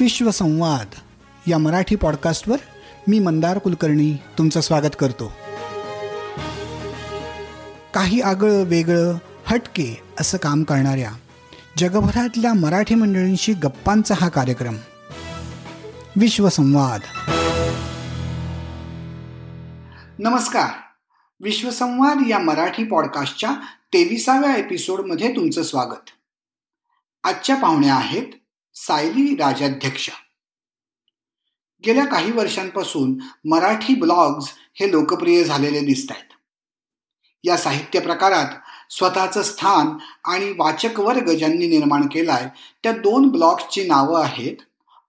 विश्वसंवाद या मराठी पॉडकास्टवर मी मंदार कुलकर्णी तुमचं स्वागत करतो. काही आगळं वेगळं हटके असं काम करणाऱ्या जगभरातल्या मराठी मंडळींशी गप्पांचा हा कार्यक्रम. विश्वसंवाद नमस्कार. विश्वसंवाद या मराठी पॉडकास्टच्या तेविसाव्या एपिसोडमध्ये तुमचं स्वागत. आजच्या पाहुण्या आहेत सायली राजाध्यक्ष. गेल्या काही वर्षांपासून मराठी ब्लॉग्स हे लोकप्रिय झालेले दिसत आहेत या साहित्य प्रकारात स्वतःचं स्थान आणि वाचक वर्ग ज्यांनी निर्माण केलाय त्या दोन ब्लॉग्सची नावं आहेत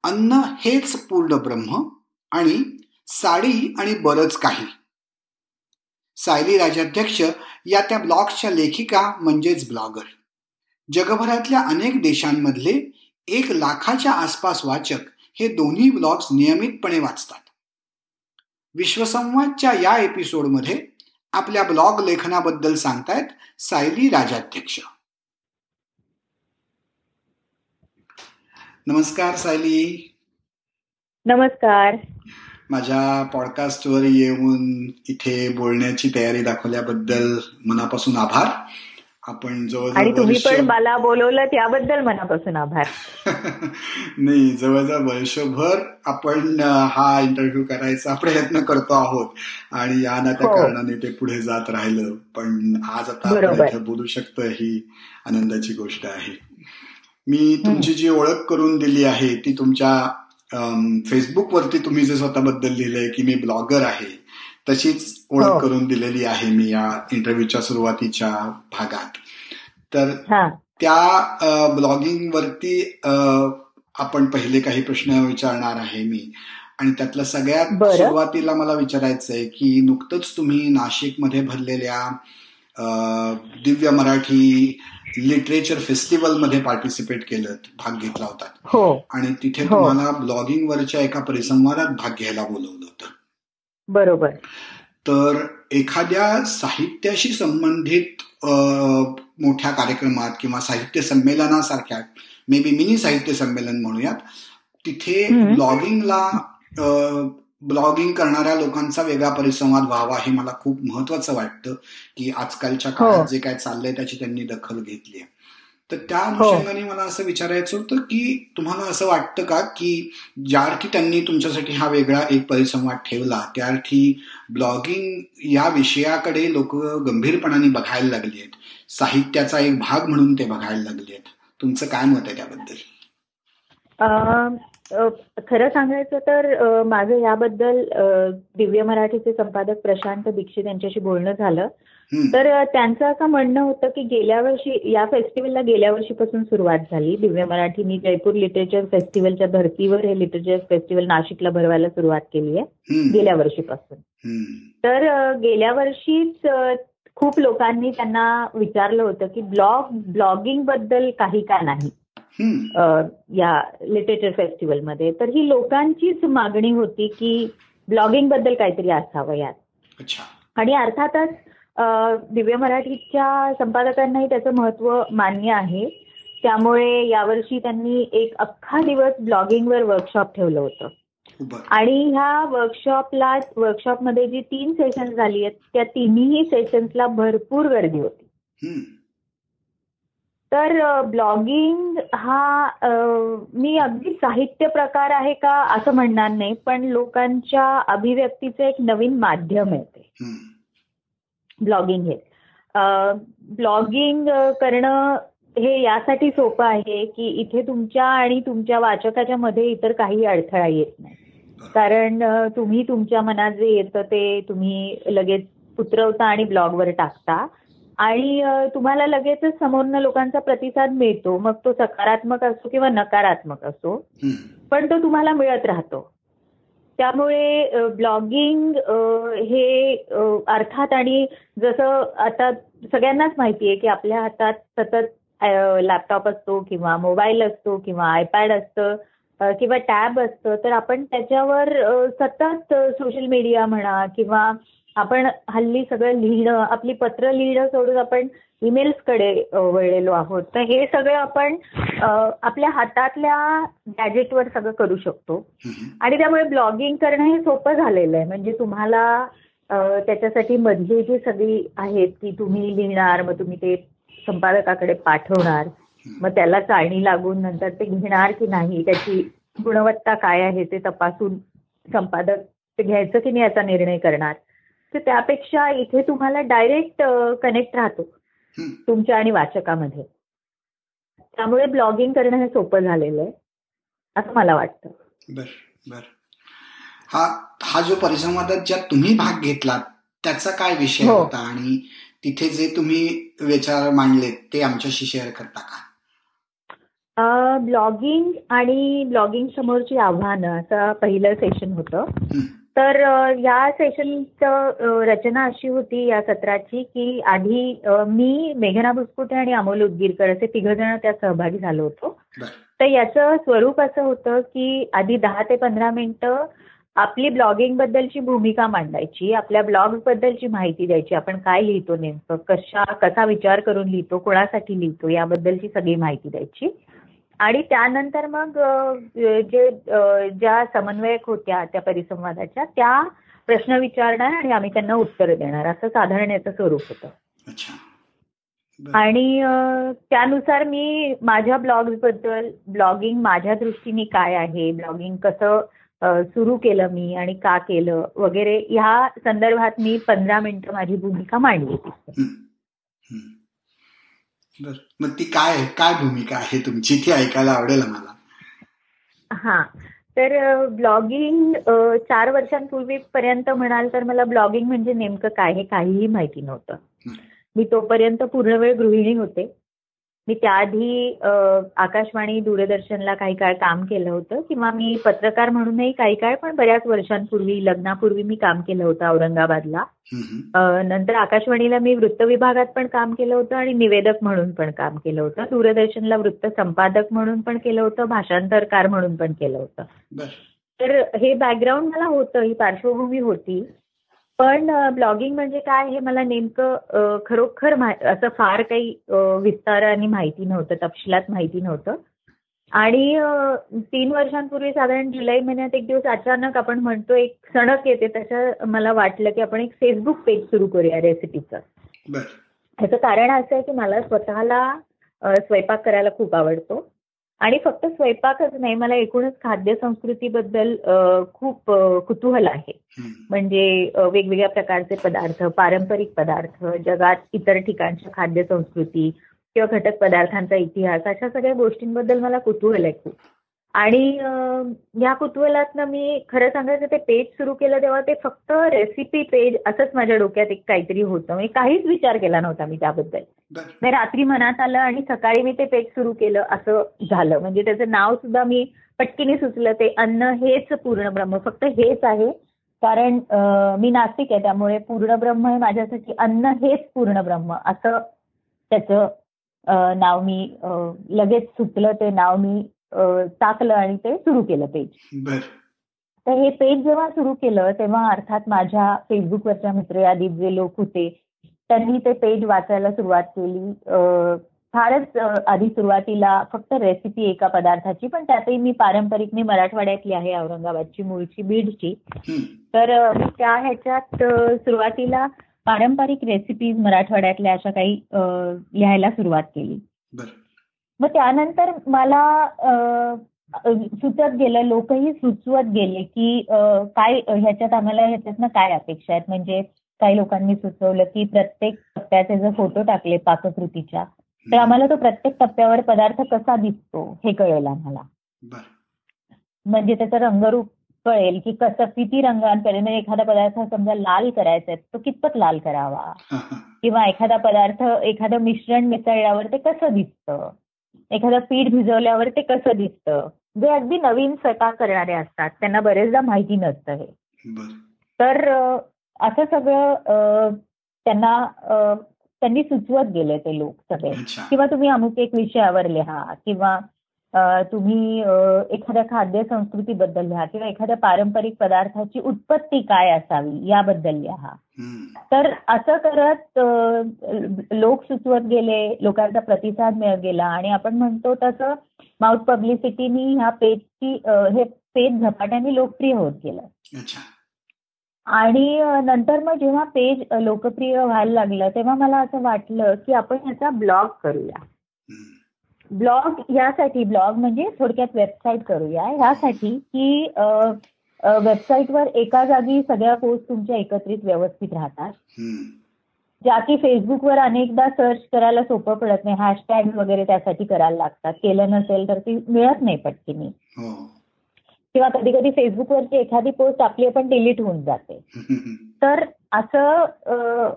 अन्न हेच पूर्ण ब्रह्म आणि साडी आणि बरंच काही. सायली राजाध्यक्ष या त्या ब्लॉग्सच्या लेखिका म्हणजेच ब्लॉगर. जगभरातल्या अनेक देशांमधले एक लाखाच्या आसपास वाचक हे दोन्ही ब्लॉग्स नियमितपणे वाचतात. विश्वसंवादच्या या एपिसोडमध्ये आपल्या ब्लॉग लेखनाबद्दल सांगतायत सायली राजाध्यक्ष. नमस्कार सायली. नमस्कार. माझ्या पॉडकास्टवर येऊन इथे बोलण्याची तयारी दाखवल्याबद्दल मनापासून आभार. आपण जवळजवळ आणि तुम्ही पण मला बोलवलं त्याबद्दल मनापासून आभार. नाही जवळजवळ वर्षभर आपण हा इंटरव्ह्यू करायचा प्रयत्न करतो आहोत. आणि या ना त्या कारणाने ते पुढे जात राहिलं. पण आज आता आपण इथे बोलू शकतो ही आनंदाची गोष्ट आहे. मी तुमची जी ओळख करून दिली आहे ती तुमच्या फेसबुकवरती तुम्ही जे स्वतःबद्दल लिहिलंय की मी ब्लॉगर आहे. तशीच ओळख करून दिलेली आहे मी या इंटरव्ह्यूच्या सुरुवातीच्या भागात. तर त्या ब्लॉगिंग वरती आपण पहिले काही प्रश्न विचारणार आहे मी. आणि त्यातलं सगळ्यात सुरुवातीला मला विचारायचं आहे की नुकतंच तुम्ही नाशिकमध्ये भरलेल्या दिव्य मराठी लिटरेचर फेस्टिवलमध्ये पार्टिसिपेट केलं भाग घेतला होता. हो. आणि तिथे तुम्हाला ब्लॉगिंग वरच्या एका परिसंवादात भाग घ्यायला बोलवलं होतं. बरोबर. तर एखाद्या साहित्याशी संबंधित मोठ्या कार्यक्रमात किंवा साहित्य संमेलनासारख्या मे बी मिनी साहित्य संमेलन म्हणूयात तिथे ब्लॉगिंगला ब्लॉगिंग करणाऱ्या लोकांचा वेगळा परिसंवाद व्हावा हे मला खूप महत्वाचं वाटतं की आजकालच्या काळात जे काय चाललंय त्याची त्यांनी दखल घेतली आहे. तर त्या अनुषंगाने मला असं विचारायचं होतं की तुम्हाला असं वाटतं का की ज्या अर्थी त्यांनी तुमच्यासाठी हा वेगळा एक परिसंवाद ठेवला त्या अर्थी ब्लॉगिंग या विषयाकडे लोक गंभीरपणाने बघायला लागली आहेत साहित्याचा एक भाग म्हणून ते बघायला लागले आहेत. तुमचं काय मत आहे त्याबद्दल? खरं सांगायचं तर माझं याबद्दल दिव्य मराठीचे संपादक प्रशांत दीक्षित यांच्याशी बोलणं झालं. तर त्यांचं असं म्हणणं होतं की गेल्या वर्षी या फेस्टिवलला गेल्या वर्षीपासून सुरुवात झाली. दिव्य मराठीनी जयपूर लिटरेचर फेस्टिवलच्या धर्तीवर हे लिटरेचर फेस्टिवल नाशिकला भरवायला सुरुवात केली आहे. गेल्या वर्षीपासून. तर गेल्या वर्षीच खूप लोकांनी त्यांना विचारलं होतं की ब्लॉग ब्लॉगिंगबद्दल काही का नाही? या लिटरेचर फेस्टिवलमध्ये. तर ही लोकांचीच मागणी होती की ब्लॉगिंगबद्दल काहीतरी असावं यात. आणि अर्थातच दिव्य मराठीच्या संपादकांनाही त्याचं महत्त्व मान्य आहे. त्यामुळे यावर्षी त्यांनी एक अख्खा दिवस ब्लॉगिंगवर वर्कशॉप ठेवलं होतं. आणि ह्या वर्कशॉपला वर्कशॉपमध्ये जी तीन सेशन झाली आहेत त्या तिन्ही सेशन्सला भरपूर गर्दी होती. तर ब्लॉगिंग हा मी अगदी साहित्य प्रकार आहे का असं म्हणणार नाही पण लोकांच्या अभिव्यक्तीचं एक नवीन माध्यम आहे ते. ब्लॉगिंग हे ब्लॉगिंग करणं हे यासाठी सोपं आहे की इथे तुमच्या आणि तुमच्या वाचकाच्या मध्ये इतर काही अडथळा येत नाही. कारण तुम्ही तुमच्या मनात जे येतं ते तुम्ही लगेच उतरवता आणि ब्लॉगवर टाकता. आणि तुम्हाला लगेचच समोरनं लोकांचा प्रतिसाद मिळतो. मग तो सकारात्मक असो किंवा नकारात्मक असो. पण तो तुम्हाला मिळत राहतो. त्यामुळे ब्लॉगिंग हे अर्थात आणि जसं आता सगळ्यांनाच माहिती आहे की आपल्या हातात सतत लॅपटॉप असतो किंवा मोबाईल असतो किंवा आयपॅड असतं किंवा टॅब असतं तर आपण त्याच्यावर सतत सोशल मीडिया म्हणा किंवा आपण हल्ली सगळं लिहिणं आपली पत्र लिहिणं सोडून आपण ईमेल्सकडे वळलेलो आहोत. तर हे सगळं आपण आपल्या हातातल्या गॅजेटवर सगळं करू शकतो. आणि त्यामुळे ब्लॉगिंग करणं हे सोपं झालेलं आहे. म्हणजे तुम्हाला त्याच्यासाठी मधली जी सगळी आहेत की तुम्ही लिहिणार मग तुम्ही ते संपादकाकडे पाठवणार. मग त्याला चाळणी लागून नंतर ते घेणार की नाही त्याची गुणवत्ता काय आहे ते तपासून संपादक ते घ्यायचं की नाही याचा निर्णय करणार. तर त्यापेक्षा इथे तुम्हाला डायरेक्ट कनेक्ट राहतो. तुमच्या आणि वाचकामध्ये. त्यामुळे ब्लॉगिंग करणं हे सोपं झालेलं आहे असं मला वाटतं. बर बर. हा हा जो परिसंवादात ज्यात तुम्ही भाग घेतलात त्याचा काय विषय हो. होता आणि तिथे जे तुम्ही विचार मांडले ते आमच्याशी शेअर करता का? ब्लॉगिंग आणि ब्लॉगिंग समोरची आव्हानं असं पहिलं सेशन होतं. तर या सेशनचं रचना अशी होती या सत्राची की आधी मी मेघना बुसकुटे आणि अमोल उदगीरकर असे तिघ जण त्यात सहभागी झालो होतो. तर याचं स्वरूप असं होतं की आधी दहा ते पंधरा मिनिटं आपली ब्लॉगिंग बद्दलची भूमिका मांडायची आपल्या ब्लॉग बद्दलची माहिती द्यायची आपण काय लिहितो नेमकं कशा कसा विचार करून लिहितो कोणासाठी लिहितो याबद्दलची सगळी माहिती द्यायची. आणि त्यानंतर मग जे ज्या समन्वयक होत्या त्या परिसंवादाच्या त्या प्रश्न विचारणार आणि आम्ही त्यांना उत्तर देणार. असं साधारण याचं स्वरूप होतं. आणि त्यानुसार मी माझ्या ब्लॉगबद्दल ब्लॉगिंग माझ्या दृष्टीने काय आहे ब्लॉगिंग कसं सुरू केलं मी आणि का केलं वगैरे ह्या संदर्भात मी पंधरा मिनिटं माझी भूमिका मांडली. बर. मग ती काय काय भूमिका आहे तुमची? ती ऐकायला आवडेल मला हा. तर ब्लॉगिंग चार वर्षांपूर्वी पर्यंत म्हणाल तर मला ब्लॉगिंग म्हणजे नेमकं काय हे काहीही माहिती नव्हतं. मी तोपर्यंत पूर्ण वेळ गृहिणी होते. मी त्याआधी आकाशवाणी दूरदर्शनला काही काळ काम केलं होतं किंवा मी पत्रकार म्हणूनही काही काळ पण बऱ्याच वर्षांपूर्वी लग्नापूर्वी मी काम केलं होतं औरंगाबादला. नंतर आकाशवाणीला मी वृत्त विभागात पण काम केलं होतं आणि निवेदक म्हणून पण काम केलं होतं. दूरदर्शनला वृत्त संपादक म्हणून पण केलं होतं भाषांतरकार म्हणून पण केलं होतं. तर हे बॅकग्राऊंड मला होतं ही पार्श्वभूमी होती. पण ब्लॉगिंग म्हणजे काय हे मला नेमकं खरोखर असं फार काही विस्ताराने माहिती नव्हतं तपशिलात माहिती नव्हतं. आणि तीन वर्षांपूर्वी साधारण जुलै महिन्यात एक दिवस अचानक आपण म्हणतो एक सणक येते त्याच्या मला वाटलं की आपण एक फेसबुक पेज सुरू करूया रेसिपीचं ह्याचं कारण असं आहे की मला स्वतःला स्वयंपाक करायला खूप आवडतो. आणि फक्त स्वयंपाकच नाही मला एकूणच खाद्य संस्कृतीबद्दल खूप कुतूहल आहे. म्हणजे वेगवेगळ्या प्रकारचे पदार्थ पारंपरिक पदार्थ जगात इतर ठिकाणच्या खाद्य संस्कृती किंवा घटक पदार्थांचा इतिहास अशा सगळ्या गोष्टींबद्दल मला कुतूहल आहे खूप. आणि या कुतूहलातनं मी खरं सांगायचं ते पेज सुरू केलं तेव्हा ते फक्त रेसिपी पेज असंच माझ्या डोक्यात एक काहीतरी होतं. म्हणजे काहीच विचार केला नव्हता मी त्याबद्दल. रात्री मनात आलं आणि सकाळी मी ते पेज सुरू केलं असं झालं. म्हणजे त्याचं नाव सुद्धा मी पटकीने सुचलं. ते अन्न हेच पूर्ण ब्रह्म फक्त हेच आहे. कारण मी नास्तिक आहे त्यामुळे पूर्ण ब्रह्म हे माझ्यासाठी अन्न हेच पूर्ण ब्रह्म असं त्याचं नाव मी लगेच सुचलं. ते नाव मी टाकलं आणि ते सुरू केलं पेज तर हे पेज जेव्हा सुरू केलं तेव्हा अर्थात माझ्या फेसबुकवरच्या मित्र यादीत जे लोक होते त्यांनी ते पेज वाचायला सुरुवात केली. फारच आधी सुरुवातीला फक्त रेसिपी एका पदार्थाची पण त्यातही मी पारंपरिक मी मराठवाड्यातली आहे औरंगाबादची मूळची बीडची. तर त्या ह्याच्यात सुरुवातीला पारंपरिक रेसिपीज मराठवाड्यातल्या अशा काही लिहायला सुरुवात केली. मग त्यानंतर मला सुचत गेलं लोकही सुचवत गेले की काय ह्याच्यात आम्हाला ह्याच्यातनं काय अपेक्षा आहेत? म्हणजे काही लोकांनी सुचवलं की प्रत्येक टप्प्याचे जर फोटो टाकले पाककृतीच्या तर आम्हाला तो प्रत्येक टप्प्यावर पदार्थ कसा दिसतो हे कळेल आम्हाला. म्हणजे त्याचं रंगरूप कळेल की कसं किती रंगांपर्यंत म्हणजे एखादा पदार्थ समजा लाल करायचा आहे तो कितपत लाल करावा? किंवा एखादा पदार्थ एखादं मिश्रण मिसळल्यावर ते कसं दिसतं? एखादं पीठ भिजवल्यावर ते कसं दिसतं? जे अगदी नवीन स्वयंपाक करणारे असतात त्यांना बरेचदा माहिती नसतं हे. तर असं सगळं त्यांना त्यांनी सुचवत गेले ते लोक सगळे. किंवा तुम्ही अमुक एक विषयावर लिहा किंवा तुम्ही एखाद्या खाद्य संस्कृतीबद्दल लिहा किंवा एखाद्या पारंपरिक पदार्थाची उत्पत्ती काय असावी याबद्दल लिहा. तर असं करत लोक सुचवत गेले लोकांचा प्रतिसाद मिळत गेला आणि आपण म्हणतो तसं माउथ पब्लिसिटीनी ह्या पेजची हे पेज झपाट्याने लोकप्रिय होत गेलं. आणि नंतर मग जेव्हा पेज लोकप्रिय व्हायला लागलं तेव्हा मला असं वाटलं की आपण ह्याचा ब्लॉग करूया. ब्लॉग यासाठी ब्लॉग म्हणजे थोडक्यात वेबसाईट करूया. ह्यासाठी की वेबसाईटवर एका जागी सगळ्या पोस्ट तुमच्या एकत्रित व्यवस्थित राहतात. ज्या की फेसबुकवर अनेकदा सर्च करायला सोपं पडत नाही. हॅशटॅग वगैरे त्यासाठी करायला लागतात. केलं नसेल तर ती मिळत नाही पटकीनी. हो. किंवा कधी कधी फेसबुकवरची एखादी पोस्ट आपली पण डिलीट होऊन जाते. तर असं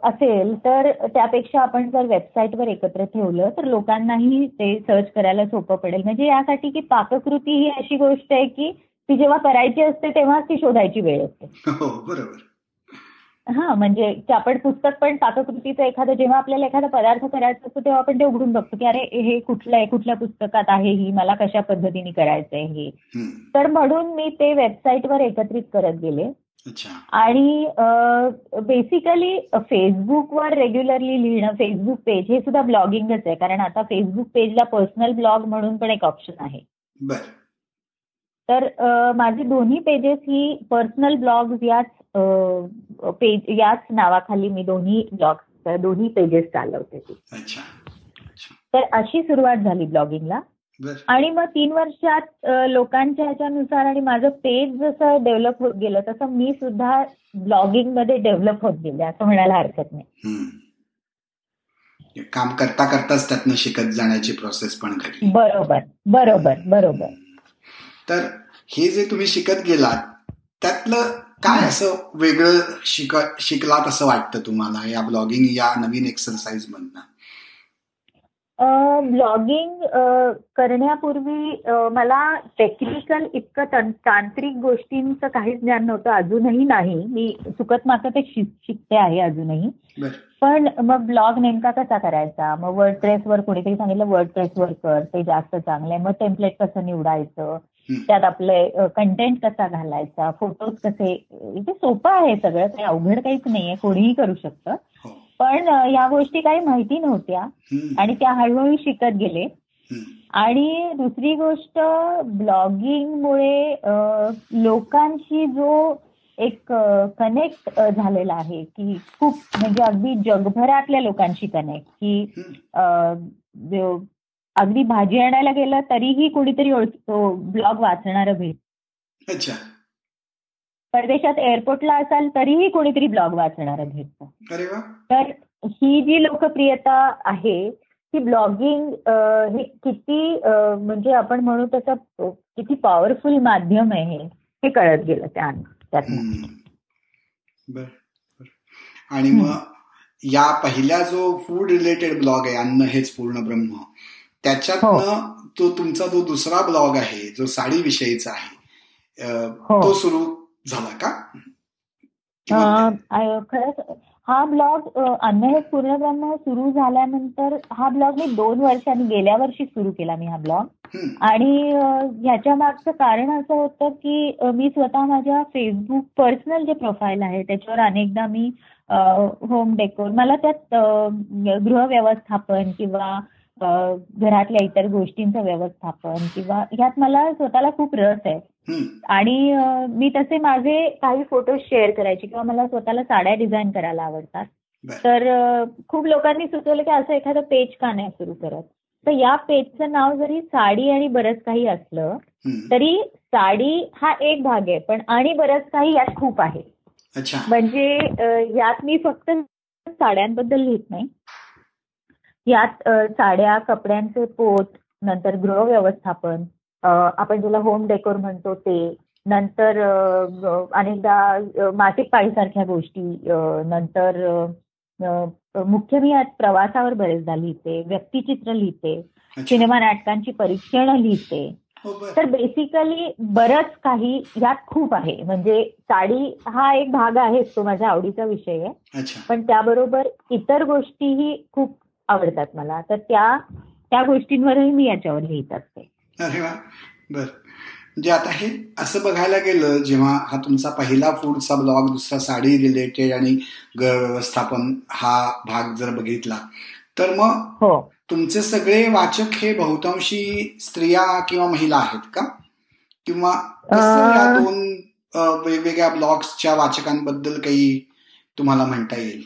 असेल तर त्यापेक्षा आपण जर वेबसाईटवर एकत्र ठेवलं तर लोकांनाही ते सर्च करायला सोपं पडेल. म्हणजे यासाठी की पाककृती ही अशी गोष्ट आहे की ती जेव्हा करायची असते तेव्हाच ती शोधायची वेळ असते. हो, बरोबर. हा म्हणजे आपण पुस्तक पण पाककृतीचं एखादं जेव्हा आपल्याला एखादा पदार्थ करायचा असतो तेव्हा आपण ते उघडून बघतो की अरे हे कुठलं आहे? कुठल्या पुस्तकात आहे ही? मला कशा पद्धतीने करायचंय हे? तर म्हणून मी ते वेबसाईटवर एकत्रित करत गेले. आणि बेसिकली फेसबुकवर रेग्युलरली लिहिणं फेसबुक पेज हे सुद्धा ब्लॉगिंगच आहे. कारण आता फेसबुक पेजला पर्सनल ब्लॉग म्हणून पण एक ऑप्शन आहे. तर माझी दोन्ही पेजेस ही पर्सनल ब्लॉग याच पेज याच नावाखाली मी दोन्ही ब्लॉग दोन्ही पेजेस चालवते तर अशी सुरुवात झाली ब्लॉगिंगला आणि मग तीन वर्षात लोकांच्या ह्याच्यानुसार आणि माझं पेज जसं डेव्हलप होत गेलं तसं मी सुद्धा ब्लॉगिंगमध्ये डेव्हलप होत गेले असं म्हणायला हरकत नाही. काम करता करताच त्यातनं शिकत जाण्याची प्रोसेस पण घडली. बरोबर बरोबर बरोबर. तर हे जे तुम्ही शिकत गेलात त्यातलं काय असं वेगळं शिक शिकलात असं वाटतं तुम्हाला या ब्लॉगिंग या नवीन एक्सरसाइज मधनं? ब्लॉगिंग करण्यापूर्वी मला टेक्निकल इतकं तांत्रिक गोष्टींचं काहीच ज्ञान नव्हतं अजूनही नाही. मी चुकत मात्र ते शिकते आहे अजूनही. पण मग ब्लॉग नेमका कसा करायचा? मग वर्ड प्रेसवर कोणीतरी सांगितलं वर्ड प्रेसवर कर ते जास्त चांगलं आहे. मग टेम्पलेट कसं निवडायचं? त्यात आपले कंटेंट कसा घालायचा फोटोज कसे ते सोपं आहे सगळं काही अवघड काहीच नाहीये कोणीही करू शकतं. हो. पण या गोष्टी काही माहिती नव्हत्या आणि त्या हळूहळू शिकत गेले. आणि दुसरी गोष्ट ब्लॉगिंगमुळे लोकांशी जो एक कनेक्ट झालेला आहे की खूप म्हणजे अगदी जगभरातल्या लोकांशी कनेक्ट की अगदी भाजी आणायला गेलं तरीही कोणीतरी ब्लॉग वाचणार भेट. अच्छा. परदेशात एअरपोर्टला असाल तरीही कोणीतरी ब्लॉग वाचणार भेटतं तर ही जी लोकप्रियता आहे ती ब्लॉगिंग हे किती म्हणजे आपण म्हणू तसं किती पॉवरफुल माध्यम आहे हे कळत गेलं त्या बर आणि मग या पहिल्या जो फूड रिलेटेड ब्लॉग आहे अन्न हेच पूर्ण ब्रह्म. त्याच्यातनं हो. तो तुमचा जो दुसरा ब्लॉग आहे जो साडी विषयीचा आहे हो. तो सुरू झाला का खरंच हा ब्लॉग अन्न हे पूर्णब्रह्म सुरू झाल्यानंतर हा ब्लॉग मी दोन वर्षांनी गेल्या वर्षी सुरू केला मी हा ब्लॉग आणि ह्याच्या मागचं कारण असं होतं की मी स्वतः माझ्या फेसबुक पर्सनल जे प्रोफाईल आहे त्याच्यावर अनेकदा मी होम डेकोर मला त्यात गृह व्यवस्थापन किंवा घरातल्या इतर गोष्टींचं व्यवस्थापन किंवा ह्यात मला स्वतःला खूप रस आहे. आणि मी तसे माझे काही फोटो शेअर करायचे किंवा मला स्वतःला साड्या डिझाईन करायला आवडतात. तर खूप लोकांनी सुचवलं की असं एखादं पेज का नाही सुरू करत. तर या पेजचं नाव जरी साडी आणि बरंच काही असलं तरी साडी हा एक भाग आहे पण आणि बरंच काही यात खूप आहे. म्हणजे यात मी फक्त साड्यांबद्दल लिहित नाही. यात साड्या कपड्यांचे पोत नंतर गृह व्यवस्थापन आपण ज्याला होम डेकोर म्हणतो ते नंतर अनेकदा मासिक पाळीसारख्या गोष्टी नंतर मुख्य मी यात प्रवासावर बरेचदा लिहिते व्यक्तिचित्र लिहिते सिनेमा नाटकांची परीक्षण लिहिते. हो, तर बेसिकली बरंच काही यात खूप आहे. म्हणजे साडी हा एक भाग आहे तो माझ्या आवडीचा विषय आहे. पण त्याबरोबर इतर गोष्टीही खूप आवडतात मला. तर त्या त्या गोष्टींवरही मी याच्यावर लिहित असते अरे वा. बर. म्हणजे आता हे असं बघायला गेलं जेव्हा हा तुमचा पहिला फूडचा ब्लॉग दुसरा साडी रिलेटेड आणि व्यवस्थापन हा भाग जर बघितला तर मग हो. तुमचे सगळे वाचक हे बहुतांशी स्त्रिया किंवा महिला आहेत का? किंवा या दोन वेगवेगळ्या ब्लॉग्सच्या वाचकांबद्दल काही तुम्हाला म्हणता येईल?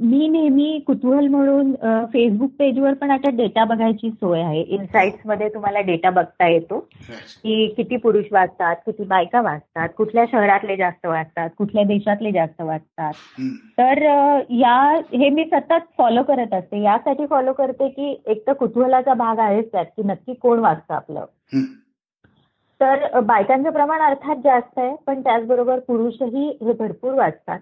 मी नेहमी कुतूहल म्हणून फेसबुक पेजवर पण आता डेटा बघायची सोय आहे. इनसाइट्समध्ये तुम्हाला डेटा बघता येतो. की किती पुरुष वाचतात किती बायका वाचतात कुठल्या शहरातले जास्त वाचतात कुठल्या देशातले जास्त वाचतात. तर या हे मी सतत फॉलो करत असते. यासाठी फॉलो करते की एक तर कुतूहलाचा भाग आहेच त्यात की नक्की कोण वाचतं आपलं. तर बायकांचं प्रमाण अर्थात जास्त आहे पण त्याचबरोबर पुरुषही हे भरपूर वाचतात.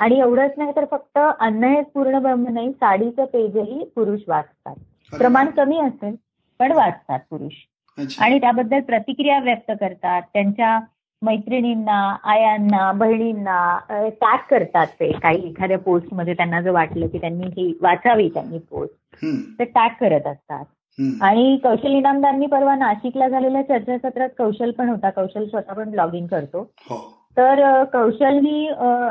आणि एवढंच नाही तर फक्त अन्न हे पूर्ण ब्रह्म नाही साडीचं पेजही पुरुष वाचतात. प्रमाण कमी असेल पण वाचतात पुरुष. आणि त्याबद्दल प्रतिक्रिया व्यक्त करतात त्यांच्या मैत्रिणींना आयांना बहिणींना टॅग करतात ते. काही एखाद्या पोस्टमध्ये त्यांना जर वाटलं की त्यांनी ही वाचावी त्यांनी पोस्ट तर टॅग करत असतात. आणि कौशल इनामदारांनी परवा नाशिकला झालेल्या चर्चासत्रात कौशल पण होता. कौशल स्वतः पण ब्लॉगिंग करतो. हो. तर कौशलनी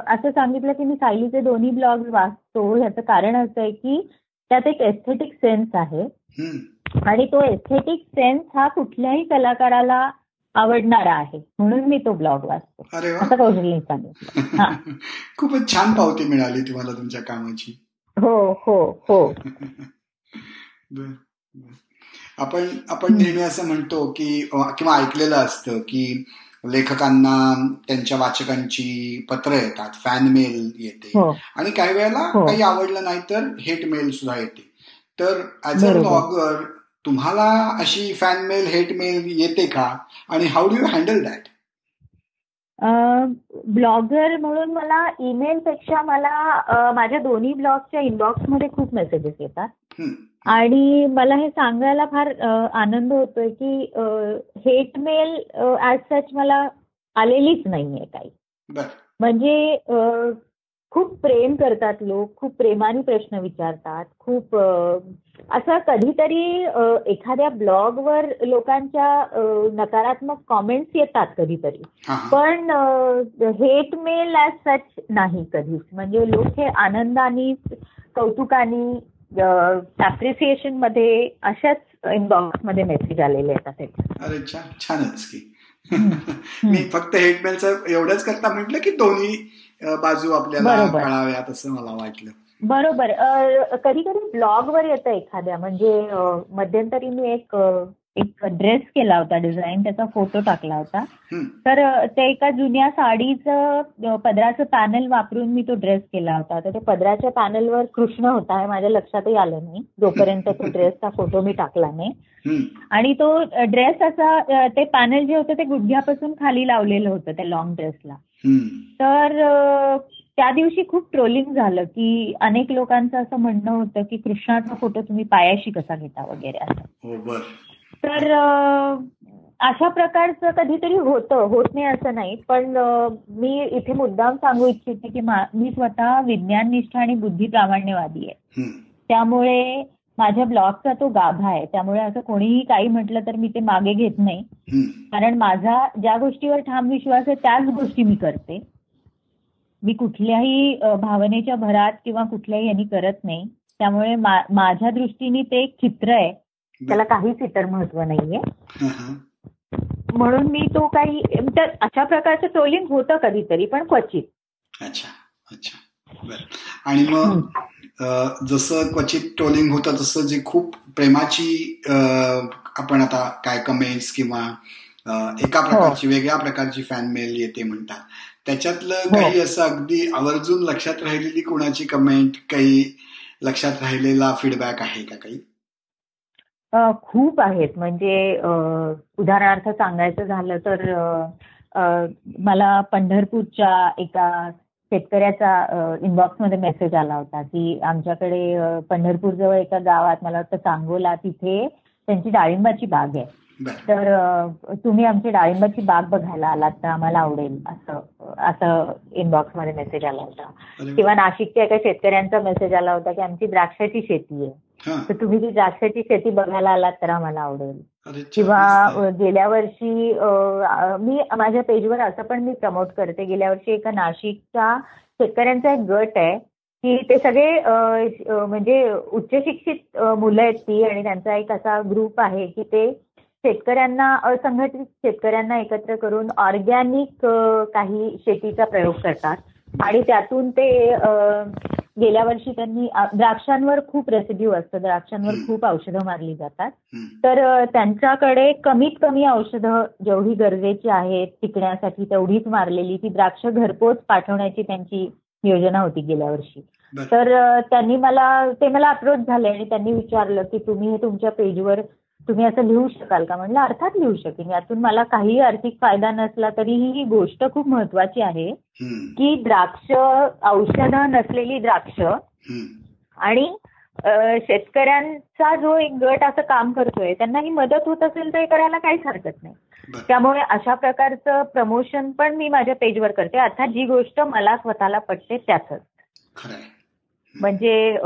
असं सांगितलं की मी सायलीचे दोन्ही ब्लॉग वाचतो. याचं कारण असं आहे की त्यात एक एस्थेटिक सेन्स आहे. आणि तो एस्थेटिक सेन्स हा कुठल्याही कलाकाराला आवडणारा आहे. म्हणून मी तो ब्लॉग वाचतो. असं कौशलनी सांगितलं. खूपच छान पावती मिळाली तुम्हाला तुमच्या कामाची. हो हो हो. आपण आपण नेहमी असं म्हणतो की किंवा ऐकलेलं असतं की लेखकांना त्यांच्या वाचकांची पत्र येतात फॅन मेल येते. हो. आणि काही वेळेला हो. काही आवडलं नाही तर हेट मेल सुद्धा येते. तर ऍज अ ब्लॉगर तुम्हाला अशी फॅन मेल हेट मेल येते का? आणि how do you handle that blogger म्हणून मला ईमेल पेक्षा मला माझ्या दोन्ही ब्लॉगच्या इनबॉक्समध्ये खूप मेसेजेस येतात. आणि मला हे सांगायला फार आनंद होतोय की हेट मेल ऍज सच मला आलेलीच नाहीये काही. म्हणजे खूप प्रेम करतात लोक खूप प्रेमाने प्रश्न विचारतात खूप असं कधीतरी एखाद्या ब्लॉगवर लोकांच्या नकारात्मक कॉमेंट्स येतात कधीतरी. पण हेट मेल ऍज सच नाही कधीच. म्हणजे लोक हे आनंदाने कौतुकाने अप्रिसिएशनमध्ये अशाच इनबॉक्समध्ये मेसेज आलेले आहेत अरे छानच की. मी फक्त हेडमेलचं एवढंच करता म्हटलं की दोन्ही बाजू आपल्याला कळाव्यात असं मला वाटलं. बरोबर. कधी कधी ब्लॉगवर येतं एखाद्या. म्हणजे मध्यंतरी मी एक एक ड्रेस केला होता डिझाईन त्याचा फोटो टाकला होता. तर ते एका जुन्या साडीचं पदराचं पॅनल वापरून मी तो ड्रेस केला होता. तर ते पदराच्या पॅनलवर कृष्ण होता हे माझ्या लक्षातही आलं नाही. जोपर्यंत तो ड्रेसचा फोटो मी टाकला नाही. आणि तो ड्रेस असा ते पॅनल जे होतं ते गुडघ्यापासून खाली लावलेलं होतं त्या लॉंग ड्रेसला तर त्या दिवशी खूप ट्रोलिंग झालं की अनेक लोकांचं असं म्हणणं होतं की कृष्णाचा फोटो तुम्ही पायाशी कसा घेता वगैरे असं. हो, तर अशा प्रकारचं कधीतरी होतं होत नाही असं नाही. पण मी इथे मुद्दाम सांगू इच्छिते की मी स्वतः विज्ञाननिष्ठ आणि बुद्धी प्रामाण्यवादी आहे त्यामुळे माझ्या ब्लॉगचा तो गाभा आहे. त्यामुळे असं कोणीही काही म्हटलं तर मी ते मागे घेत नाही. कारण माझा ज्या गोष्टीवर ठाम विश्वास आहे त्याच गोष्टी मी करते. मी कुठल्याही भावनेच्या भरात किंवा कुठल्याही यांनी करत नाही. त्यामुळे माझ्या दृष्टीने ते एक चित्र आहे. त्याला काहीच इतर महत्त्व नाहीये. म्हणून मी तो काही अशा प्रकारचं ट्रोलिंग होतं कधीतरी पण क्वचित. अच्छा अच्छा. आणि मग जसं क्वचित ट्रोलिंग होतं तसं जे खूप प्रेमाची आपण आता काय कमेंट्स किंवा एका हो. प्रकारची वेगळ्या प्रकारची फॅन मेल येते म्हणतात. त्याच्यातलं हो. काही असं अगदी आवर्जून लक्षात राहिलेली कोणाची कमेंट काही लक्षात राहिलेला फीडबॅक आहे का काही? खूप आहेत. म्हणजे उदाहरणार्थ सांगायचं झालं तर मला पंढरपूरच्या एका शेतकऱ्याचा इनबॉक्समध्ये मेसेज आला होता की आमच्याकडे पंढरपूर जवळ एका गावात मला वाटतं सांगोला तिथे त्यांची डाळिंबाची बाग आहे. तर तुम्ही आमची डाळिंबाची बाग बघायला आलात तर आम्हाला आवडेल असं असं इनबॉक्समध्ये मेसेज आला होता. किंवा नाशिकच्या एका शेतकऱ्यांचा मेसेज आला होता की आमची द्राक्षाची शेती आहे. तर तुम्ही ती द्राक्षाची शेती बघायला आलात तर आम्हाला आवडेल. किंवा गेल्या वर्षी मी माझ्या पेजवर असं पण मी प्रमोट करते. गेल्या वर्षी एका नाशिकच्या शेतकऱ्यांचा एक गट आहे की ते सगळे म्हणजे उच्च शिक्षित मुलं आहेत ती आणि त्यांचा एक असा ग्रुप आहे की ते शेतकऱ्यांना असंघटित शेतकऱ्यांना एकत्र करून ऑर्गॅनिक काही शेतीचा प्रयोग करतात. आणि त्यातून ते गेल्या वर्षी त्यांनी द्राक्षांवर खूप रेसिड्यू असतं. द्राक्षांवर खूप औषधं मारली जातात. तर त्यांच्याकडे कमीत कमी औषधं जेवढी गरजेची आहेत टिकण्यासाठी तेवढीच मारलेली ती द्राक्ष घरपोच पाठवण्याची त्यांची योजना होती गेल्या वर्षी. तर त्यांनी मला ते मला अप्रोच झाले आणि त्यांनी विचारलं की तुम्ही हे तुमच्या पेजवर तुम्ही असं लिहू शकाल का? म्हटलं अर्थात लिहू शकेन. यातून मला काही आर्थिक फायदा नसला तरीही ही गोष्ट खूप महत्वाची आहे की द्राक्ष औषधं नसलेली द्राक्ष आणि शेतकऱ्यांचा जो एक गट असं काम करतोय त्यांना ही मदत होत असेल तर हे करायला काहीच हरकत नाही. त्यामुळे अशा प्रकारचं प्रमोशन पण मी माझ्या पेजवर करते. अर्थात जी गोष्ट मला स्वतःला पटते त्याच म्हणजे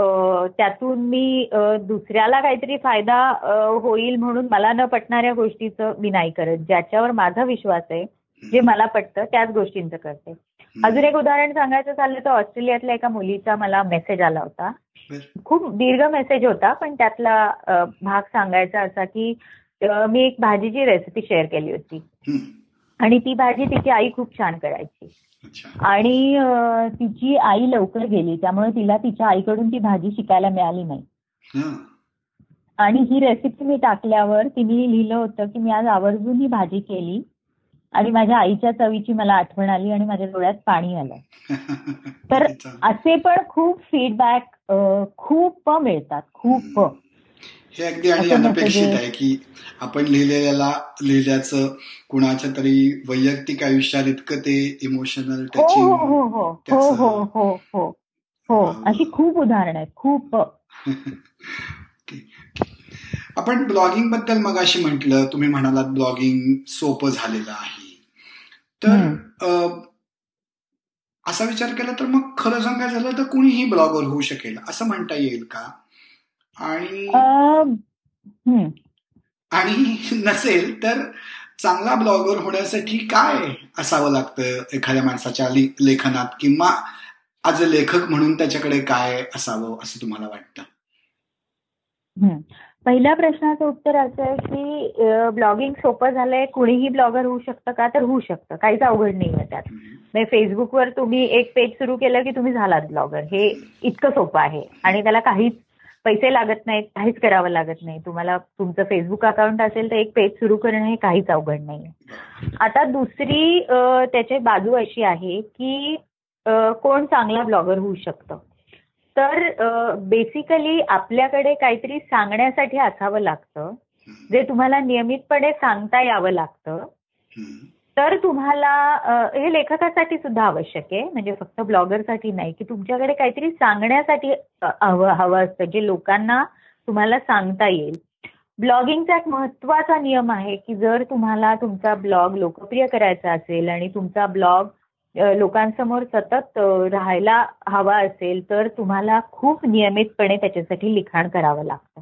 त्यातून मी दुसऱ्याला काहीतरी फायदा होईल म्हणून मला न पटणाऱ्या गोष्टीचं मी नाही करत. ज्याच्यावर माझा विश्वास आहे जे मला पटतं त्याच गोष्टींचं करते. अजून एक उदाहरण सांगायचं झालं तर ऑस्ट्रेलियातल्या एका मुलीचा मला मेसेज आला होता. खूप दीर्घ मेसेज होता पण त्यातला भाग सांगायचा असा की मी एक भाजीची रेसिपी शेअर केली होती. आणि ती भाजी तिची आई खूप छान करायची. आणि तिची आई लवकर गेली त्यामुळे तिला तिच्या आईकडून ती भाजी शिकायला मिळाली नाही. आणि ही रेसिपी मी टाकल्यावर तिने लिहिलं होतं की मी आज आवर्जून ही भाजी केली आणि माझ्या आईच्या चवीची मला आठवण आली आणि माझ्या डोळ्यात पाणी आलं. तर असे पण खूप फीडबॅक खूप मिळतात खूप. हे अगदी आणि अनपेक्षित आहे की आपण लिहिलेल्याला लिहिल्याचं कुणाच्या तरी वैयक्तिक आयुष्यात इतकं ते इमोशनल हो हो हो हो हो हो हो अशी खूप उदाहरण आहेत खूप. आपण ब्लॉगिंगबद्दल मग अशी म्हटलं तुम्ही म्हणालात ब्लॉगिंग सोपं झालेलं आहे. तर असा विचार केला तर मग खरं सांगायचं झालं तर कुणीही ब्लॉगर होऊ शकेल असं म्हणता येईल का? आणि आणि नसेल तर चांगला ब्लॉगर होण्यासाठी काय असावं लागतं एखाद्या माणसाच्या लेखनात किंवा आज लेखक म्हणून त्याच्याकडे काय असावं असं तुम्हाला वाटतं? पहिल्या प्रश्नाचं उत्तर असं आहे की ब्लॉगिंग सोपं झालंय कुणीही ब्लॉगर होऊ शकतं का? तर होऊ शकतं. काहीच अवघड नाही आहे त्यात. म्हणजे फेसबुकवर तुम्ही एक पेज सुरू केलं की तुम्ही झालात ब्लॉगर. हे इतकं सोपं आहे. आणि त्याला काहीच पैसे लागत नाहीत काहीच करावं लागत नाही. तुम्हाला तुमचं फेसबुक अकाउंट असेल तर एक पेज सुरू करणं हे काहीच अवघड नाही. आता दुसरी त्याची बाजू अशी आहे की कोण चांगला ब्लॉगर होऊ शकतं? तर बेसिकली आपल्याकडे काहीतरी सांगण्यासाठी असावं लागतं. जे तुम्हाला नियमितपणे सांगता यावं लागतं. तर तुम्हाला हे लेखकासाठी सुद्धा आवश्यक आहे. म्हणजे फक्त ब्लॉगरसाठी नाही की तुमच्याकडे काहीतरी सांगण्यासाठी हवं हवं असतं जे लोकांना तुम्हाला सांगता येईल. ब्लॉगिंगचा एक महत्त्वाचा नियम आहे की जर तुम्हाला तुमचा ब्लॉग लोकप्रिय करायचा असेल आणि तुमचा ब्लॉग लोकांसमोर सतत राहायला हवा असेल तर तुम्हाला खूप नियमितपणे त्याच्यासाठी लिखाण करावं लागतं.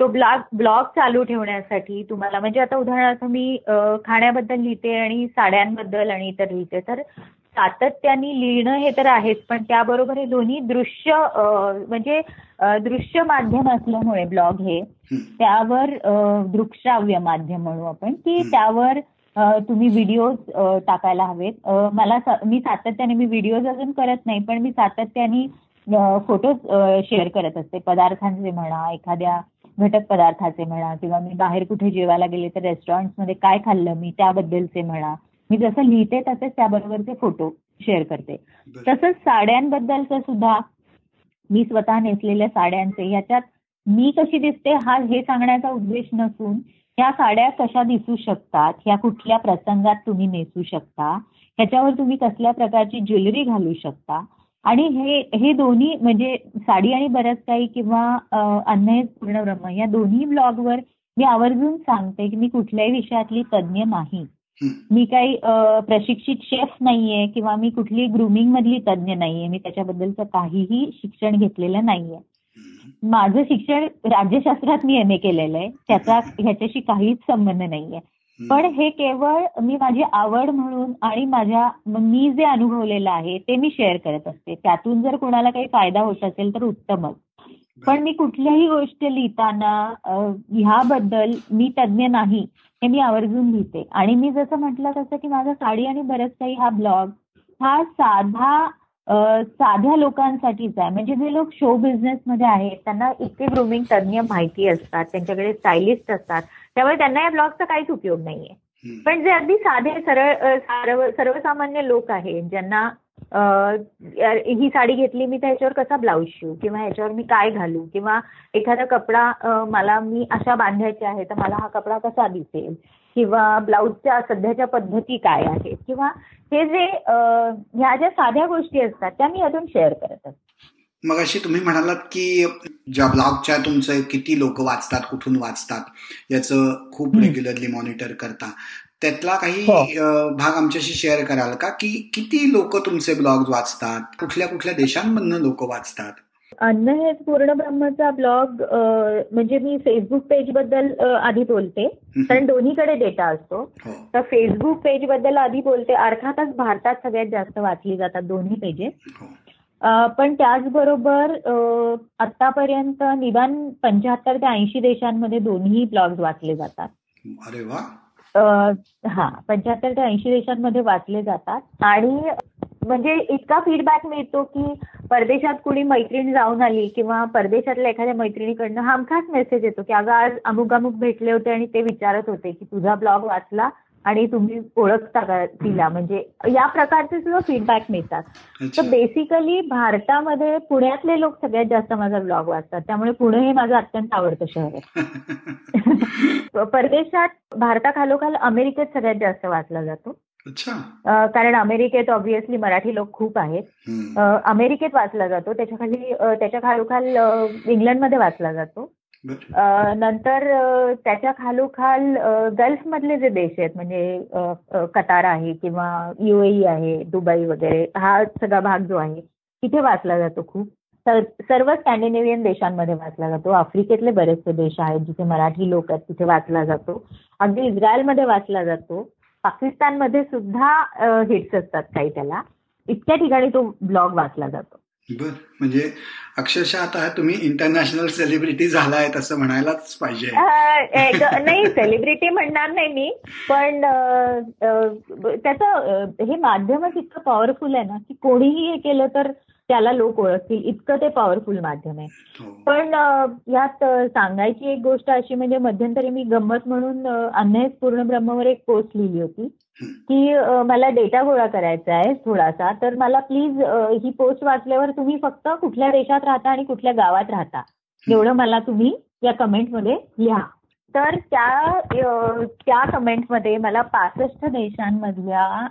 तो ब्लॉग ब्लॉग चालू ठेवण्यासाठी तुम्हाला म्हणजे आता उदाहरणार्थ मी खाण्याबद्दल लिहिते आणि साड्यांबद्दल आणि इतर लिहिते तर सातत्याने लिहिणं हे तर आहेच पण त्याबरोबर हे दोन्ही दृश्य म्हणजे दृश्य माध्यम असल्यामुळे ब्लॉग हे त्यावर दृकश्राव्य माध्यम म्हणू आपण की त्यावर तुम्ही व्हिडिओज टाकायला हवेत. मला मी सातत्याने मी व्हिडिओज अजून करत नाही पण मी सातत्याने फोटोज शेअर करत असते. पदार्थांचे म्हणा एखाद्या घटक पदार्थाचे म्हणा किंवा मी बाहेर कुठे जेवायला गेले तर रेस्टॉरंटमध्ये काय खाल्लं मी त्याबद्दलचे म्हणा. मी जसं लिहिते तसेच त्याबरोबरचे फोटो शेअर करते. तसंच साड्यांबद्दलचं सुद्धा मी स्वतः नेसलेल्या साड्यांचे ह्याच्यात मी कशी दिसते हा हे सांगण्याचा उद्देश नसून ह्या साड्या कशा दिसू शकतात ह्या कुठल्या प्रसंगात तुम्ही नेसू शकता ह्याच्यावर तुम्ही कसल्या प्रकारची ज्वेलरी घालू शकता आणि हे हे दोन्ही म्हणजे साडी आणि बरंच काही किंवा अन्य पूर्ण ब्रह्म या दोन्ही ब्लॉगवर मी आवर्जून सांगते की मी कुठल्याही विषयातली तज्ज्ञ नाही. मी काही प्रशिक्षित शेफ नाहीये किंवा मी कुठली ग्रुमिंग मधली तज्ज्ञ नाहीये. मी त्याच्याबद्दलचं काहीही शिक्षण घेतलेलं नाहीये. माझं शिक्षण राज्यशास्त्रात मी एम ए केलेलं आहे. त्याचा ह्याच्याशी काहीच संबंध नाहीये. पण हे केवळ मी माझी आवड म्हणून आणि माझ्या मी जे अनुभवलेलं आहे ते मी शेअर करत असते. त्यातून जर कोणाला काही फायदा होत असेल तर उत्तमच. पण मी कुठल्याही गोष्ट लिहिताना ह्याबद्दल मी तज्ज्ञ नाही हे मी आवर्जून लिहिते. आणि मी जसं म्हटलं तसं की माझा साडी आणि बरंच काही हा ब्लॉग हा साधा साध्या लोकांसाठीच आहे. म्हणजे जे लोक शो बिझनेसमध्ये आहेत त्यांना इतके ग्रुमिंग तज्ज्ञ माहिती असतात त्यांच्याकडे स्टायलिस्ट असतात त्यामुळे त्यांना या ब्लॉगचा काहीच उपयोग नाहीये. पण जे अगदी साधे सरळ सर्वसामान्य लोक आहेत ज्यांना ही साडी घेतली मी त्याच्यावर कसा ब्लाऊज शिवू? किंवा ह्याच्यावर मी काय घालू? किंवा एखादा कपडा मला मी अशा बांधायचे आहे तर मला हा कपडा कसा दिसेल? किंवा ब्लाऊजच्या सध्याच्या पद्धती काय आहेत? किंवा हे जे ह्या ज्या साध्या गोष्टी असतात त्या मी अजून शेअर करत असते. मग अशी तुम्ही म्हणालात की ज्या ब्लॉगच्या तुमचं किती लोक वाचतात कुठून वाचतात याचं खूप रेग्युलरली मॉनिटर करता. त्यातला काही हो. भाग आमच्याशी शेअर कराल का? की किती लोक तुमचे ब्लॉग वाचतात? कुठल्या कुठल्या देशांमधनं लोक वाचतात? अन्न हे पूर्ण ब्रह्मचा ब्लॉग म्हणजे मी फेसबुक पेजबद्दल आधी बोलते. कारण दोन्हीकडे डेटा असतो. हो. तर फेसबुक पेजबद्दल आधी बोलते. अर्थातच भारतात सगळ्यात जास्त वाचली जातात दोन्ही पेजेस. पण त्याचबरोबर आतापर्यंत निदान पंच्याहत्तर ते ऐंशी देशांमध्ये दोन्ही ब्लॉग वाचले जातात. अरे वा. हा पंच्याहत्तर ते ऐंशी देशांमध्ये वाचले जातात. आणि म्हणजे इतका फीडबॅक मिळतो की परदेशात कुणी मैत्रीण जाऊन आली किंवा परदेशातल्या एखाद्या मैत्रिणीकडनं हमखास मेसेज येतो की अगं आज अमुक अमुक भेटले होते आणि ते विचारत होते की तुझा ब्लॉग वाचला? आणि तुम्ही ओळखता का तिला? म्हणजे या प्रकारचे सुद्धा फीडबॅक मिळतात. तर बेसिकली भारतामध्ये पुण्यातले लोक सगळ्यात जास्त माझा ब्लॉग वाचतात. त्यामुळे पुणे हे माझं अत्यंत आवडतं शहर आहे. परदेशात भारताखालोखाल अमेरिकेत सगळ्यात जास्त वाचला जातो. कारण अमेरिकेत ऑब्व्हियसली मराठी लोक खूप आहेत. अमेरिकेत वाचला जातो. त्याच्याखाली त्याच्या खालोखाल इंग्लंडमध्ये वाचला जातो. नंतर त्याच्या खालोखाल गल्फ मधले जे देश आहेत म्हणजे कतार आहे किंवा युएई आहे दुबई वगैरे हा सगळा भाग जो आहे तिथे वाचला जातो खूप. सर्व स्कॅन्डिनेव्हियन देशांमध्ये वाचला जातो. आफ्रिकेतले बरेचसे देश आहेत जिथे मराठी लोक आहेत तिथे वाचला जातो. अगदी इस्रायलमध्ये वाचला जातो. पाकिस्तानमध्ये सुद्धा हिट्स असतात काही त्याला. इतक्या ठिकाणी तो ब्लॉग वाचला जातो. बर. म्हणजे अक्षरशः आता तुम्ही इंटरनॅशनल सेलिब्रिटी झालाय असं म्हणायलाच पाहिजे. नाही सेलिब्रिटी म्हणणार नाही मी पण त्याचं हे माध्यमच इतकं पॉवरफुल आहे ना की कोणीही हे केलं तर त्याला लोक ओळखतील. इतकं ते पॉवरफुल माध्यम आहे. हो. पण यात सांगायची एक गोष्ट अशी म्हणजे मध्यंतरी मी गंमत म्हणून अन्याय पूर्ण ब्रह्मवर एक पोस्ट लिहिली होती. की मला डेटा गोळा करायचा आहे थोडासा तर मला प्लीज ही पोस्ट वाचल्यावर तुम्ही फक्त कुठल्या देशात राहता आणि कुठल्या गावात राहता? एवढं मला तुम्ही या कमेंटमध्ये लिहा. तर त्या त्या कमेंटमध्ये मला पासष्ट देशांमधल्या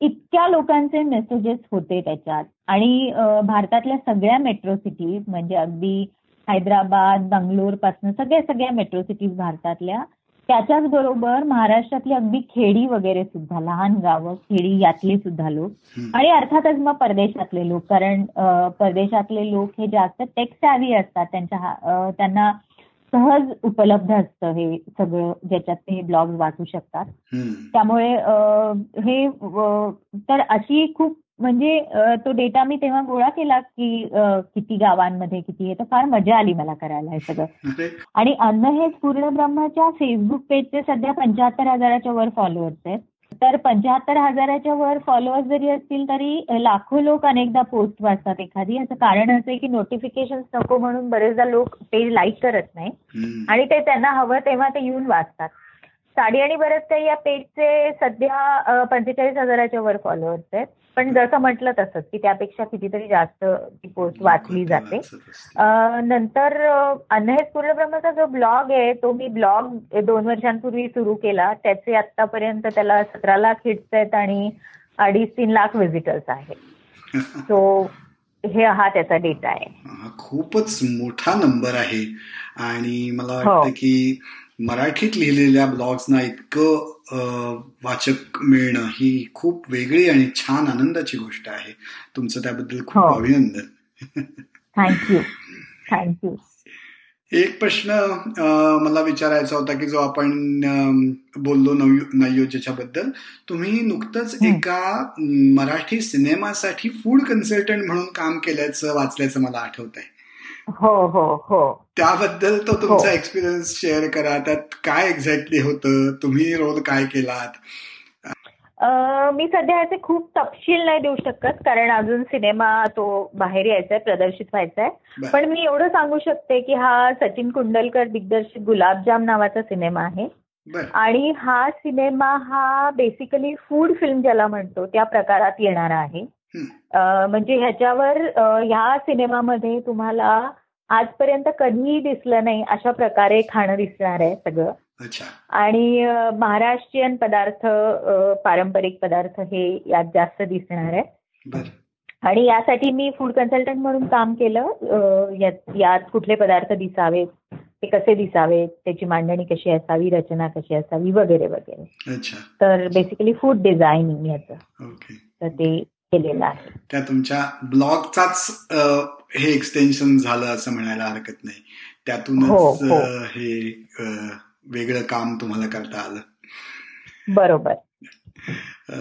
इतक्या लोकांचे मेसेजेस होते त्याच्यात. आणि भारतातल्या सगळ्या मेट्रो सिटीज म्हणजे अगदी हैदराबाद बंगलोरपासून सगळ्या सगळ्या मेट्रो सिटीज भारतातल्या त्याच्याच बरोबर महाराष्ट्रातली अगदी खेडी वगैरे सुद्धा लहान गावं खेडी यातली सुद्धा लोक. आणि अर्थातच मग परदेशातले लोक कारण परदेशातले लोक हे जास्त टेक्स्ट आधी असतात. त्यांच्या त्यांना सहज उपलब्ध असतं हे सगळं ज्याच्यात ते ब्लॉग वाचू शकतात. त्यामुळे हे तर अशी खूप म्हणजे तो डेटा मी तेव्हा गोळा केला की किती गावांमध्ये किती आहे तर फार मजा आली मला करायला हे सगळं. आणि अन्न हे पूर्ण ब्रह्माच्या फेसबुक पेजचे सध्या पंच्याहत्तर हजाराच्या वर फॉलोअर्स आहेत. तर पंच्याहत्तर हजाराच्या वर फॉलोअर्स जरी असतील तरी लाखो लोक अनेकदा पोस्ट वाचतात एखादी. याचं कारण असं आहे की नोटिफिकेशन नको म्हणून बरेचदा लोक पेज लाईक करत नाही. आणि ते त्यांना हवं तेव्हा ते येऊन वाचतात. साडी आणि बरेच काही या पेजचे सध्या पंचेचाळीस हजाराच्या वर फॉलोअर्स आहेत. पण जसं म्हटलं तसंच की त्यापेक्षा कितीतरी जास्त ती पोस्ट वाचली जाते. नंतर अनहेस पूर्णब्रह्माचा जो ब्लॉग आहे तो मी ब्लॉग दोन वर्षांपूर्वी सुरू केला. त्याचे आतापर्यंत त्याला सतरा लाख हिट्स आहेत आणि अडीच तीन लाख व्हिजिटर्स आहेत. सो हे हा त्याचा डेटा आहे. खूपच मोठा नंबर आहे. आणि मला वाटतं हो. की मराठीत लिहिलेल्या ब्लॉग्सना इतकं वाचक मिळणं ही खूप वेगळी आणि छान आनंदाची गोष्ट आहे. तुमचं त्याबद्दल खूप हो. अभिनंदन. Thank you. Thank you. एक प्रश्न मला विचारायचा होता की जो आपण बोललो नयोज्याच्या बद्दल तुम्ही नुकतंच एका मराठी सिनेमासाठी फूड कन्सल्टंट म्हणून काम केल्याचं वाचल्याचं मला आठवत आहे हो हो हो. त्याबद्दल तो तुमचा एक्सपिरियन्स हो. शेअर करा. त्यात काय एक्झॅक्टली होतं? तुम्ही रोल काय केलात? मी सध्या याचे खूप तपशील नाही देऊ शकत कारण अजून सिनेमा तो बाहेर यायचा आहे प्रदर्शित व्हायचा आहे पण मी एवढं सांगू शकते की हा सचिन कुंडलकर दिग्दर्शित गुलाबजाम नावाचा सिनेमा आहे. आणि हा सिनेमा हा बेसिकली फूड फिल्म ज्याला म्हणतो त्या प्रकारात येणारा आहे. म्हणजे ह्याच्यावर ह्या सिनेमामध्ये तुम्हाला आजपर्यंत कधीही दिसलं नाही अशा प्रकारे खाणं दिसणार आहे सगळं. आणि महाराष्ट्रीयन पदार्थ पारंपरिक पदार्थ हे यात जास्त दिसणार आहे. आणि यासाठी मी फूड कन्सल्टंट म्हणून काम केलं. यात कुठले पदार्थ दिसावेत ते कसे दिसावेत त्याची मांडणी कशी असावी रचना कशी असावी वगैरे वगैरे. तर बेसिकली फूड डिझायनिंग याचं. तर ते केलेलं आहे. त्या तुमच्या ब्लॉगचाच हे एक्सटेन्शन झालं असं म्हणायला हरकत नाही. त्यातूनच हो, हो. हे वेगळं काम तुम्हाला करता आलं. बरोबर.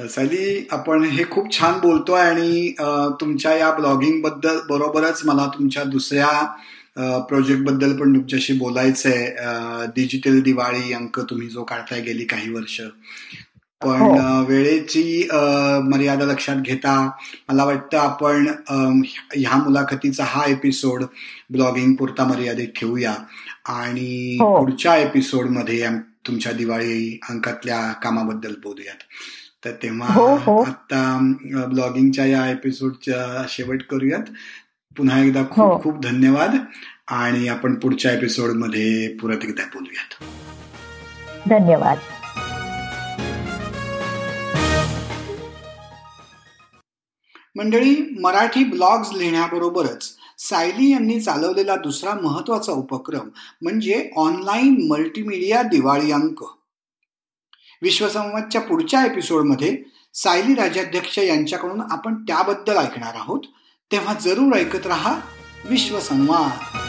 साली आपण हे खूप छान बोलतोय आणि तुमच्या या ब्लॉगिंगबद्दल बरोबरच मला तुमच्या दुसऱ्या प्रोजेक्टबद्दल पण तुमच्याशी बोलायचंय. डिजिटल दिवाळी अंक तुम्ही जो काढताय गेली काही वर्ष. पण हो. वेळेची मर्यादा लक्षात घेता मला वाटतं आपण ह्या मुलाखतीचा हा एपिसोड ब्लॉगिंग पुरता मर्यादित ठेवूया आणि हो. पुढच्या एपिसोडमध्ये तुमच्या दिवाळी अंकातल्या कामाबद्दल बोलूयात. तर तेव्हा हो, आता ब्लॉगिंगच्या या एपिसोडच्या शेवट करूयात. पुन्हा एकदा खूप खूप धन्यवाद. आणि आपण पुढच्या एपिसोडमध्ये पुरत एकदा बोलूयात. धन्यवाद. मंडळी मराठी ब्लॉग्स लिहिण्याबरोबरच सायली यांनी चालवलेला दुसरा महत्त्वाचा उपक्रम म्हणजे ऑनलाईन मल्टीमीडिया दिवाळी अंक विश्वसंवादच्या पुढच्या एपिसोडमध्ये सायली राजाध्यक्ष यांच्याकडून आपण त्याबद्दल ऐकणार आहोत. तेव्हा जरूर ऐकत रहा विश्वसंवाद.